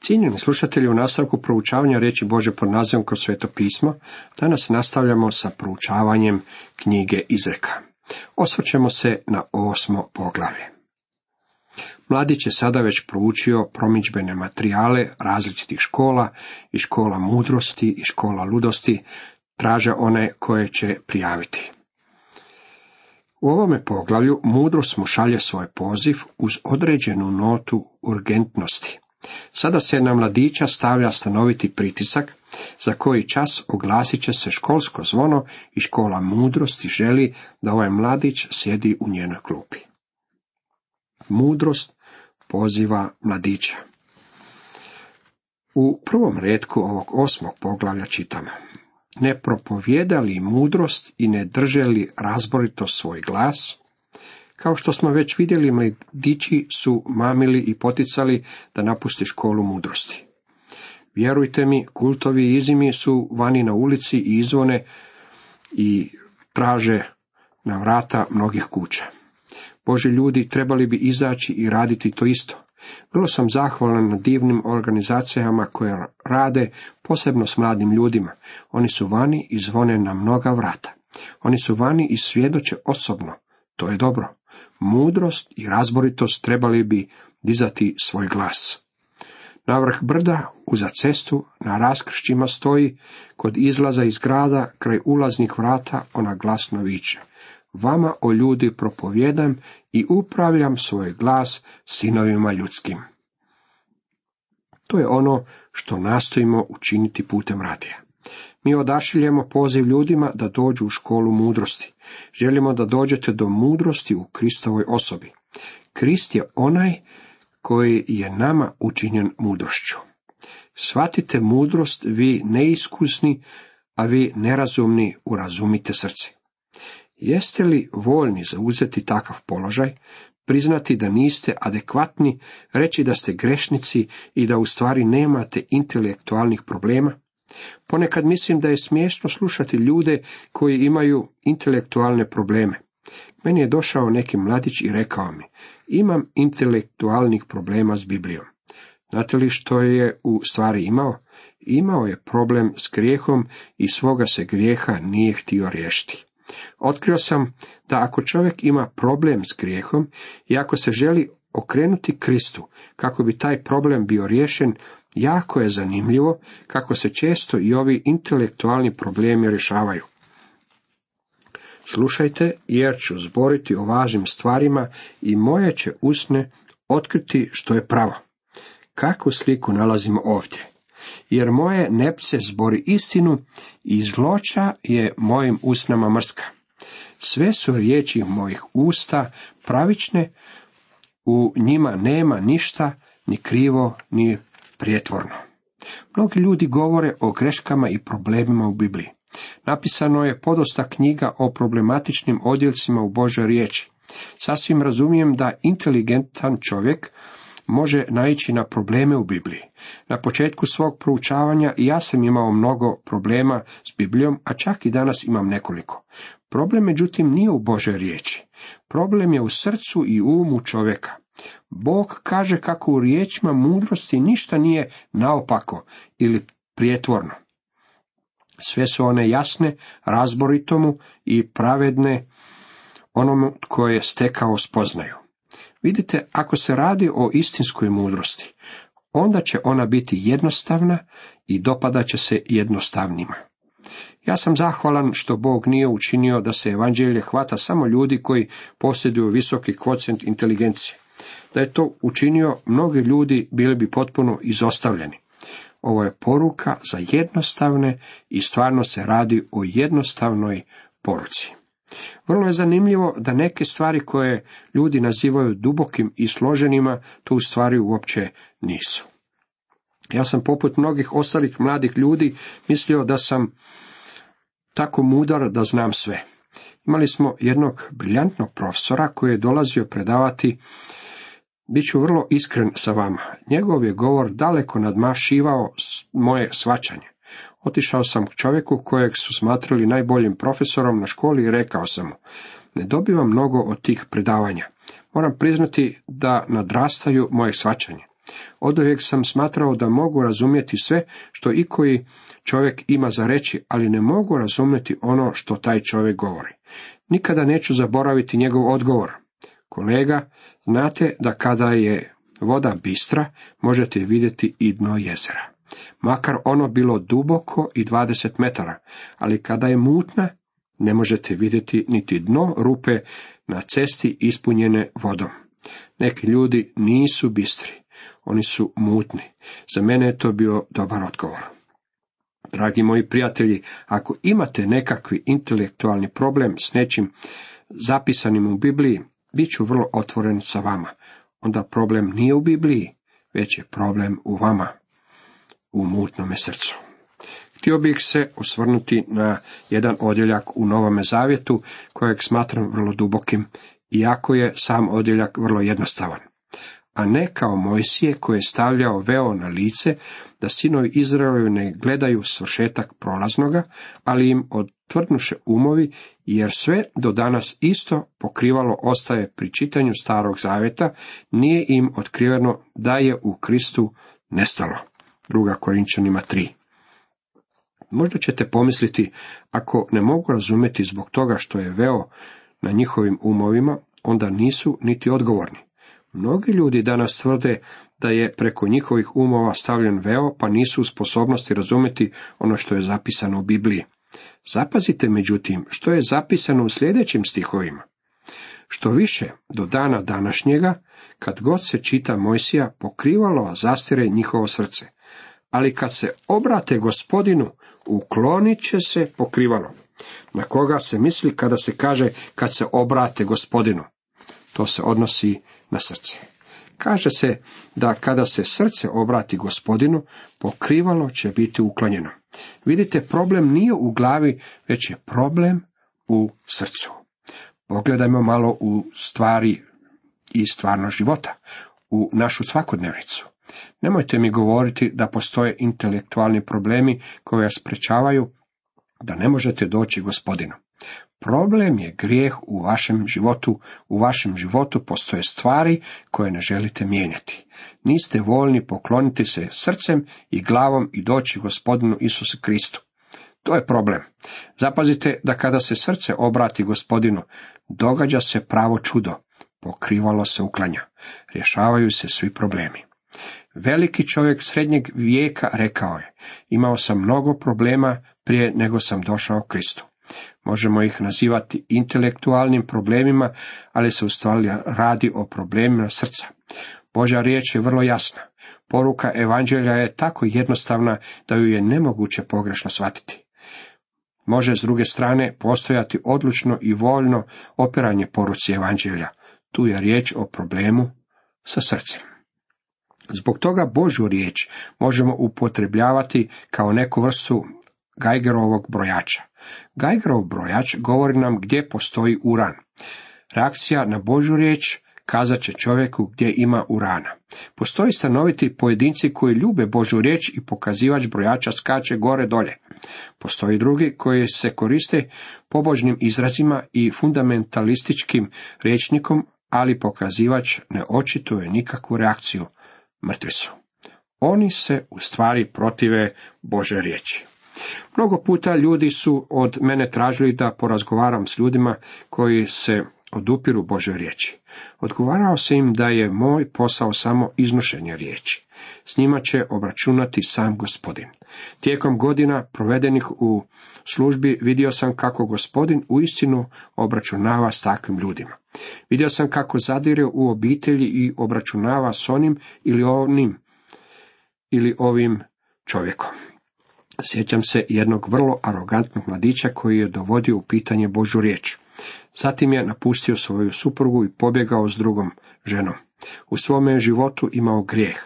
Cijenjeni slušatelji, u nastavku proučavanja reći Bože pod nazivom kroz sveto pismo, danas nastavljamo sa proučavanjem knjige Izreka. Osvrćemo se na osmo poglavlje. Mladić je sada već proučio promičbene materijale različitih škola i škola mudrosti i škola ludosti, traže one koje će prijaviti. U ovome poglavlju mudrost mu šalje svoj poziv uz određenu notu urgentnosti. Sada se na mladića stavlja stanoviti pritisak, za koji čas oglasit će se školsko zvono i škola mudrosti želi da ovaj mladić sjedi u njenoj klupi. Mudrost poziva mladića. U prvom redku ovog osmog poglavlja čitamo. Ne propovjedali mudrost i ne drželi razborito svoj glas, kao što smo već vidjeli, mladići su mamili i poticali da napusti školu mudrosti. Vjerujte mi, kultovi izimi su vani na ulici i izvone i traže na vrata mnogih kuća. Bože ljudi trebali bi izaći i raditi to isto. Vrlo sam zahvalan na divnim organizacijama koje rade posebno s mladim ljudima. Oni su vani i zvone na mnoga vrata. Oni su vani i svjedoče osobno. To je dobro. Mudrost i razboritost trebali bi dizati svoj glas. Na vrh brda, uza cestu, na raskršćima stoji, kod izlaza iz grada, kraj ulaznih vrata, ona glasno viče. Vama, o ljudi, propovjedam i upravljam svoj glas sinovima ljudskim. To je ono što nastojimo učiniti putem radija. Mi odašiljemo poziv ljudima da dođu u školu mudrosti. Želimo da dođete do mudrosti u Kristovoj osobi. Krist je onaj koji je nama učinjen mudrošću. Shvatite mudrost, vi neiskusni, a vi nerazumni urazumite srce. Jeste li voljni zauzeti takav položaj, priznati da niste adekvatni, reći da ste grešnici i da u stvari nemate intelektualnih problema? Ponekad mislim da je smiješno slušati ljude koji imaju intelektualne probleme. Meni je došao neki mladić i rekao mi, imam intelektualnih problema s Biblijom. Znate li što je u stvari imao? Imao je problem s grijehom i svoga se grijeha nije htio riješiti. Otkrio sam da ako čovjek ima problem s grijehom i ako se želi okrenuti Kristu kako bi taj problem bio riješen, jako je zanimljivo kako se često i ovi intelektualni problemi rješavaju. Slušajte, jer ću zboriti o važnim stvarima i moje će usne otkriti što je pravo. Kakvu sliku nalazimo ovdje? Jer moje nepse zbori istinu i zloča je mojim usnama mrska. Sve su riječi mojih usta pravične, u njima nema ništa, ni krivo, ni prijetvorno. Mnogi ljudi govore o greškama i problemima u Bibliji. Napisano je podosta knjiga o problematičnim odjeljcima u Božoj riječi. Sasvim razumijem da inteligentan čovjek može naići na probleme u Bibliji. Na početku svog proučavanja ja sam imao mnogo problema s Biblijom, a čak i danas imam nekoliko. Problem međutim nije u Božoj riječi. Problem je u srcu i umu čovjeka. Bog kaže kako u riječima mudrosti ništa nije naopako ili prijetvorno. Sve su one jasne, razboritomu i pravedne onomu tko je stekao spoznaju. Vidite, ako se radi o istinskoj mudrosti, onda će ona biti jednostavna i dopada će se jednostavnima. Ja sam zahvalan što Bog nije učinio da se evanđelje hvata samo ljudi koji posjeduju visoki kvocent inteligencije. Da je to učinio, mnogi ljudi bili bi potpuno izostavljeni. Ovo je poruka za jednostavne i stvarno se radi o jednostavnoj poruci. Vrlo je zanimljivo da neke stvari koje ljudi nazivaju dubokim i složenima, to u stvari uopće nisu. Ja sam poput mnogih ostalih mladih ljudi mislio da sam tako mudar da znam sve. Imali smo jednog briljantnog profesora koji je dolazio predavati Biću vrlo iskren sa vama. Njegov je govor daleko nadmašivao moje svačanje. Otišao sam k čovjeku kojeg su smatrali najboljim profesorom na školi i rekao sam mu, ne dobivam mnogo od tih predavanja. Moram priznati da nadrastaju moje svačanje. Oduvijek sam smatrao da mogu razumjeti sve što ikoji čovjek ima za reći, ali ne mogu razumjeti ono što taj čovjek govori. Nikada neću zaboraviti njegov odgovor. Kolega, znate da kada je voda bistra, možete vidjeti i dno jezera. Makar ono bilo duboko i 20 metara, ali kada je mutna, ne možete vidjeti niti dno rupe na cesti ispunjene vodom. Neki ljudi nisu bistri, oni su mutni. Za mene je to bio dobar odgovor. Dragi moji prijatelji, ako imate nekakvi intelektualni problem s nečim zapisanim u Bibliji, bit ću vrlo otvoren sa vama. Onda problem nije u Bibliji, već je problem u vama, u mutnome srcu. Htio bih se osvrnuti na jedan odjeljak u Novome Zavjetu, kojeg smatram vrlo dubokim, iako je sam odjeljak vrlo jednostavan. A ne kao Mojsije koji je stavljao veo na lice, da sinovi Izraelovi ne gledaju svršetak prolaznoga, ali im odtvrdnuše umovi, jer sve do danas isto pokrivalo ostaje pri čitanju starog zavjeta, nije im otkriveno da je u Kristu nestalo. Druga Korinčanima 3. Možda ćete pomisliti, ako ne mogu razumjeti zbog toga što je veo na njihovim umovima, onda nisu niti odgovorni. Mnogi ljudi danas tvrde da je preko njihovih umova stavljen veo, pa nisu u sposobnosti razumjeti ono što je zapisano u Bibliji. Zapazite međutim što je zapisano u sljedećim stihovima. Što više, do dana današnjega, kad god se čita Mojsija, pokrivalo zastire njihovo srce. Ali kad se obrate gospodinu, uklonit će se pokrivalo. Na koga se misli kada se kaže kad se obrate gospodinu? To se odnosi na srce. Kaže se da kada se srce obrati gospodinu, pokrivalo će biti uklonjeno. Vidite, problem nije u glavi, već je problem u srcu. Pogledajmo malo u stvari i stvarno života, u našu svakodnevnicu. Nemojte mi govoriti da postoje intelektualni problemi koji vas sprečavaju da ne možete doći gospodinu. Problem je grijeh u vašem životu, u vašem životu postoje stvari koje ne želite mijenjati. Niste voljni pokloniti se srcem i glavom i doći gospodinu Isusu Kristu. To je problem. Zapazite da kada se srce obrati gospodinu, događa se pravo čudo, pokrivalo se uklanja, rješavaju se svi problemi. Veliki čovjek srednjeg vijeka rekao je, imao sam mnogo problema prije nego sam došao Kristu. Možemo ih nazivati intelektualnim problemima, ali se u stvari radi o problemima srca. Božja riječ je vrlo jasna. Poruka evanđelja je tako jednostavna da ju je nemoguće pogrešno shvatiti. Može s druge strane postojati odlučno i voljno opiranje poruci evanđelja. Tu je riječ o problemu sa srcem. Zbog toga Božju riječ možemo upotrebljavati kao neku vrstu Geigerovog brojača. Geigerov brojač govori nam gdje postoji uran. Reakcija na Božju riječ kazat će čovjeku gdje ima urana. Postoji stanoviti pojedinci koji ljube Božju riječ i pokazivač brojača skače gore dolje. Postoji drugi koji se koriste pobožnim izrazima i fundamentalističkim rječnikom, ali pokazivač ne očituje nikakvu reakciju. Mrtvi su. Oni se u stvari protive Bože riječi. Mnogo puta ljudi su od mene tražili da porazgovaram s ljudima koji se odupiru Bože riječi. Odgovarao se im da je moj posao samo iznošenje riječi. S njima će obračunati sam gospodin. Tijekom godina provedenih u službi vidio sam kako gospodin uistinu obračunava s takvim ljudima. Vidio sam kako zadire u obitelji i obračunava s onim ili onim ili ovim čovjekom. Sjećam se jednog vrlo arogantnog mladića koji je dovodio u pitanje Božu riječ. Zatim je napustio svoju suprugu i pobjegao s drugom ženom. U svome životu imao grijeh.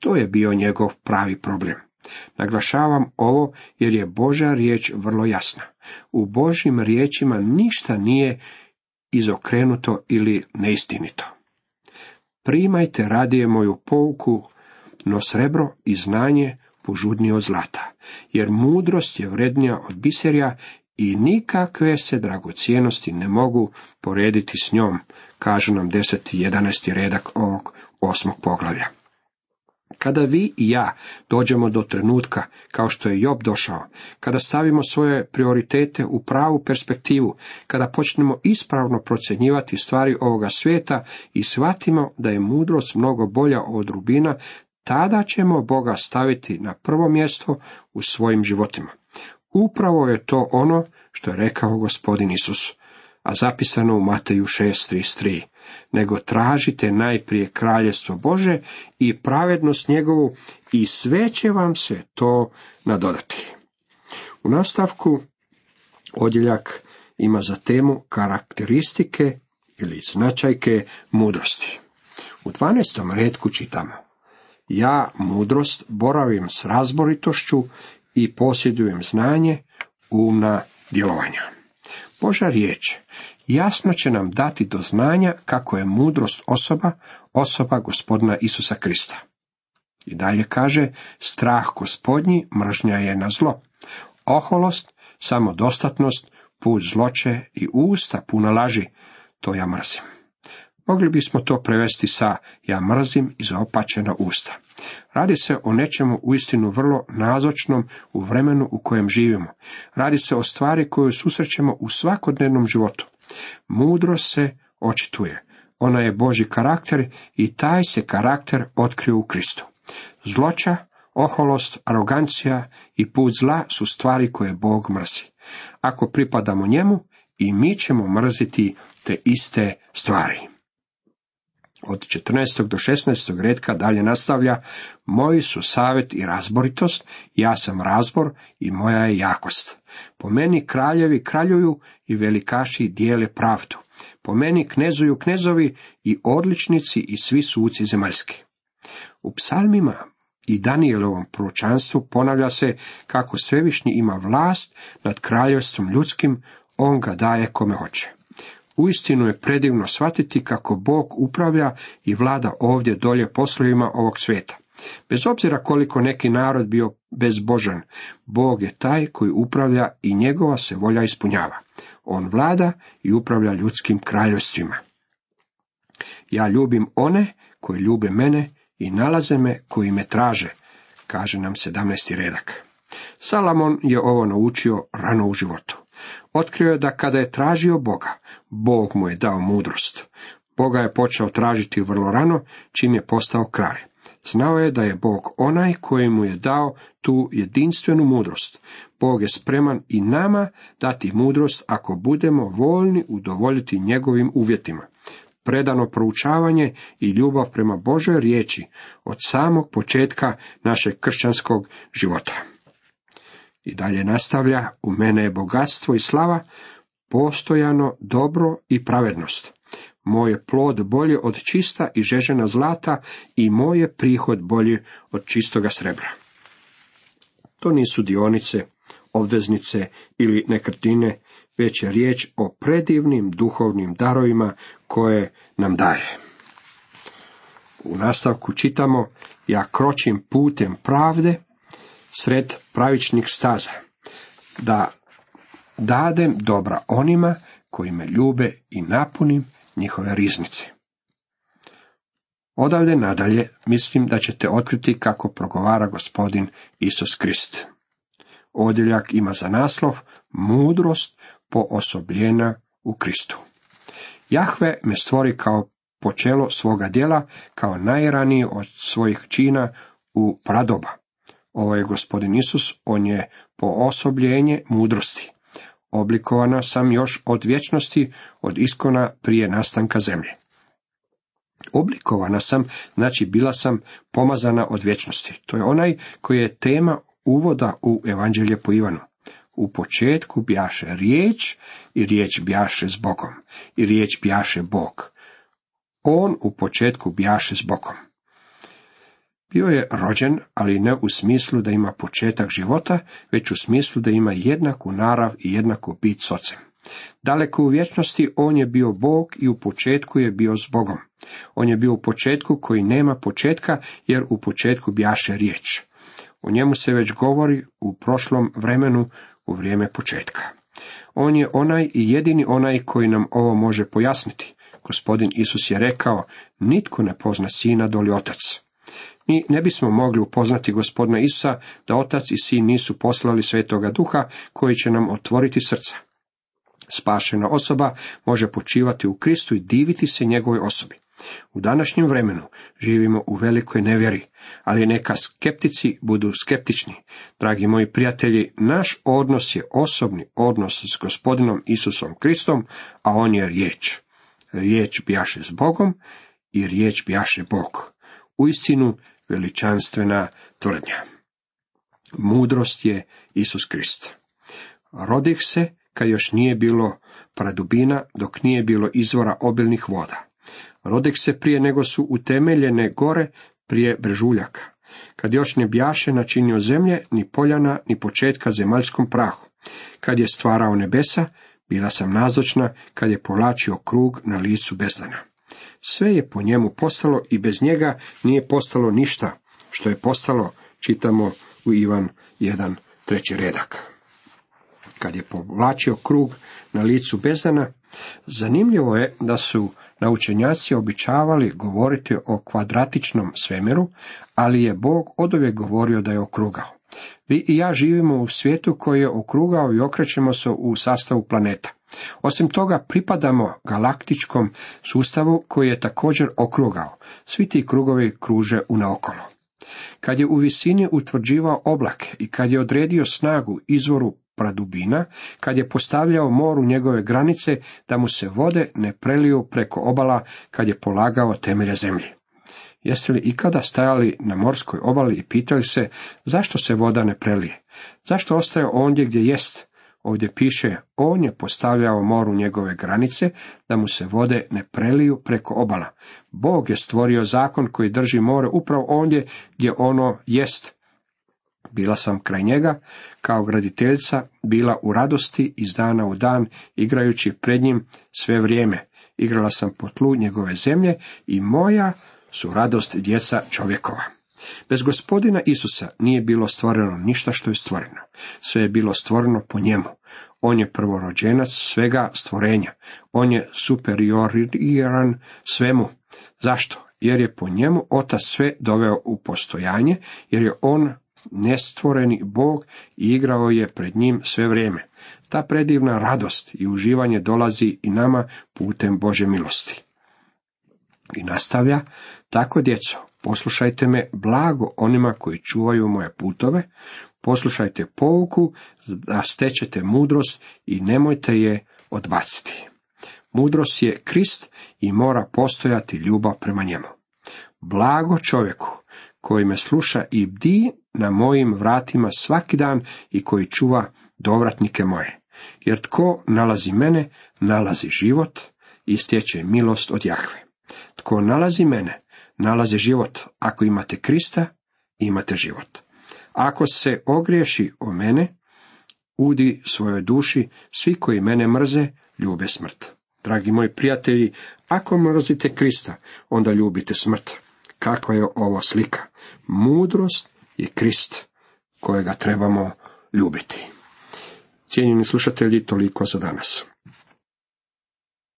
To je bio njegov pravi problem. Naglašavam ovo jer je Božja riječ vrlo jasna. U Božjim riječima ništa nije izokrenuto ili neistinito. Primajte radije moju pouku, no srebro i znanje požudnije od zlata, jer mudrost je vrednija od biserja i nikakve se dragocijenosti ne mogu porediti s njom, kažu nam 10. i 11. redak ovog osmog poglavlja. Kada vi i ja dođemo do trenutka, kao što je Job došao, kada stavimo svoje prioritete u pravu perspektivu, kada počnemo ispravno procjenjivati stvari ovoga svijeta i shvatimo da je mudrost mnogo bolja od rubina, tada ćemo Boga staviti na prvo mjesto u svojim životima. Upravo je to ono što je rekao gospodin Isus, a zapisano u Mateju 6.33 nego tražite najprije kraljestvo Bože i pravednost njegovu i sve će vam se to nadodati. U nastavku odjeljak ima za temu karakteristike ili značajke mudrosti. U 12. redku čitamo Ja, mudrost, boravim s razboritošću i posjedujem znanje umna djelovanja. Boža riječ jasno će nam dati do znanja kako je mudrost osoba, osoba gospodina Isusa Krista. I dalje kaže, strah gospodnji, mržnja je na zlo. Oholost, samodostatnost, put zloče i usta puna laži, to ja mrzim. Mogli bismo to prevesti sa ja mrzim zaopačena usta. Radi se o nečemu uistinu vrlo nazočnom u vremenu u kojem živimo. Radi se o stvari koju susrećemo u svakodnevnom životu. Mudrost se očituje. Ona je Boži karakter i taj se karakter otkrio u Kristu. Zloća, oholost, arogancija i put zla su stvari koje Bog mrzi. Ako pripadamo njemu, i mi ćemo mrziti te iste stvari. Od 14. do 16. redka dalje nastavlja, moji su savjet i razboritost, ja sam razbor i moja je jakost. Po meni kraljevi kraljuju i velikaši dijele pravdu. Po meni knezuju knezovi i odličnici i svi suci zemaljski. U psalmima i Danielovom proročanstvu ponavlja se kako svevišnji ima vlast nad kraljevstvom ljudskim, on ga daje kome hoće. Uistinu je predivno shvatiti kako Bog upravlja i vlada ovdje dolje poslovima ovog svijeta. Bez obzira koliko neki narod bio bezbožan, Bog je taj koji upravlja i njegova se volja ispunjava. On vlada i upravlja ljudskim kraljevstvima. Ja ljubim one koji ljube mene i nalaze me koji me traže, kaže nam 17. redak. Salamon je ovo naučio rano u životu. Otkrio je da kada je tražio Boga, Bog mu je dao mudrost. Boga je počeo tražiti vrlo rano, čim je postao kralj. Znao je da je Bog onaj koji mu je dao tu jedinstvenu mudrost. Bog je spreman i nama dati mudrost ako budemo voljni udovoljiti njegovim uvjetima. Predano proučavanje i ljubav prema Božoj riječi od samog početka našeg kršćanskog života. I dalje nastavlja, u mene je bogatstvo i slava, postojano dobro i pravednost. Moj je plod bolje od čista i žežena zlata i moj je prihod bolji od čistoga srebra. To nisu dionice, obveznice ili nekretnine, već je riječ o predivnim duhovnim darovima koje nam daje. U nastavku čitamo, ja kročim putem pravde, sred pravičnih staza, da dadem dobra onima koji me ljube i napunim njihove riznice. Odavde nadalje mislim da ćete otkriti kako progovara gospodin Isus Krist. Odjeljak ima za naslov mudrost poosobljena u Kristu. Jahve me stvori kao počelo svoga djela, kao najraniji od svojih čina u pradoba. Ovo je gospodin Isus, on je poosobljenje mudrosti. Oblikovana sam još od vječnosti, od iskona prije nastanka zemlje. Oblikovana sam, znači bila sam pomazana od vječnosti. To je onaj koji je tema uvoda u evanđelje po Ivanu. U početku bjaše riječ i riječ bjaše s Bogom i riječ bjaše Bog. On u početku bjaše s Bogom. Bio je rođen, ali ne u smislu da ima početak života, već u smislu da ima jednaku narav i jednaku bit s ocem. Daleko u vječnosti on je bio Bog i u početku je bio s Bogom. On je bio u početku koji nema početka, jer u početku bjaše riječ. O njemu se već govori u prošlom vremenu, u vrijeme početka. On je onaj i jedini onaj koji nam ovo može pojasniti. Gospodin Isus je rekao, nitko ne pozna sina doli otac. Mi ne bismo mogli upoznati gospodina Isusa da otac i sin nisu poslali svetoga duha koji će nam otvoriti srca. Spašena osoba može počivati u Kristu i diviti se njegovoj osobi. U današnjem vremenu živimo u velikoj nevjeri, ali neka skeptici budu skeptični. Dragi moji prijatelji, naš odnos je osobni odnos s gospodinom Isusom Kristom, a on je riječ. Riječ bjaše s Bogom i riječ bjaše Bog. Uistinu veličanstvena tvrdnja. Mudrost je Isus Krist. Rodih se kad još nije bilo pradubina, dok nije bilo izvora obilnih voda. Rodek se prije nego su utemeljene gore prije brežuljaka, kad još ne bjaše načinio zemlje, ni poljana, ni početka zemaljskom prahu. Kad je stvarao nebesa, bila sam nazočna kad je povlačio krug na licu bezdana. Sve je po njemu postalo i bez njega nije postalo ništa, što je postalo, čitamo u Ivan 1, treći redak. Kad je povlačio krug na licu bezdana, zanimljivo je da su naučenjaci običavali govoriti o kvadratičnom svemiru, ali je Bog oduvijek govorio da je okrugao. Vi i ja živimo u svijetu koji je okrugao i okrećemo se u sastavu planeta. Osim toga pripadamo galaktičkom sustavu koji je također okrugao. Svi ti krugovi kruže unaokolo. Kad je u visini utvrđivao oblake i kad je odredio snagu izvoru pradubina, kad je postavljao moru njegove granice, da mu se vode ne preliju preko obala, kad je polagao temelje zemlje. Jeste li ikada stajali na morskoj obali i pitali se zašto se voda ne prelije? Zašto ostaje ondje gdje jest? Ovdje piše, on je postavljao moru njegove granice, da mu se vode ne preliju preko obala. Bog je stvorio zakon koji drži more upravo ondje gdje ono jest. Bila sam kraj njega, kao graditeljica, bila u radosti iz dana u dan, igrajući pred njim sve vrijeme. Igrala sam po tlu njegove zemlje i moja su radost djeca čovjekova. Bez gospodina Isusa nije bilo stvoreno ništa što je stvoreno. Sve je bilo stvoreno po njemu. On je prvorođenac svega stvorenja. On je superioriran svemu. Zašto? Jer je po njemu otac sve doveo u postojanje, jer je on nestvoreni Bog i igrao je pred njim sve vrijeme. Ta predivna radost i uživanje dolazi i nama putem Bože milosti. I nastavlja, tako djeco, poslušajte me blago onima koji čuvaju moje putove, poslušajte pouku da stečete mudrost i nemojte je odbaciti. Mudrost je Krist i mora postojati ljubav prema njemu. Blago čovjeku koji me sluša i bdi na mojim vratima svaki dan i koji čuva dovratnike moje. Jer tko nalazi mene, nalazi život i stječe milost od Jahve. Tko nalazi mene, nalazi život. Ako imate Krista, imate život. Ako se ogriješi o mene, udi svojoj duši, svi koji mene mrze, ljube smrt. Dragi moji prijatelji, ako mrzite Krista, onda ljubite smrt. Kakva je ovo slika? Mudrost je Krist kojega trebamo ljubiti. Cijenjeni slušatelji, toliko za danas.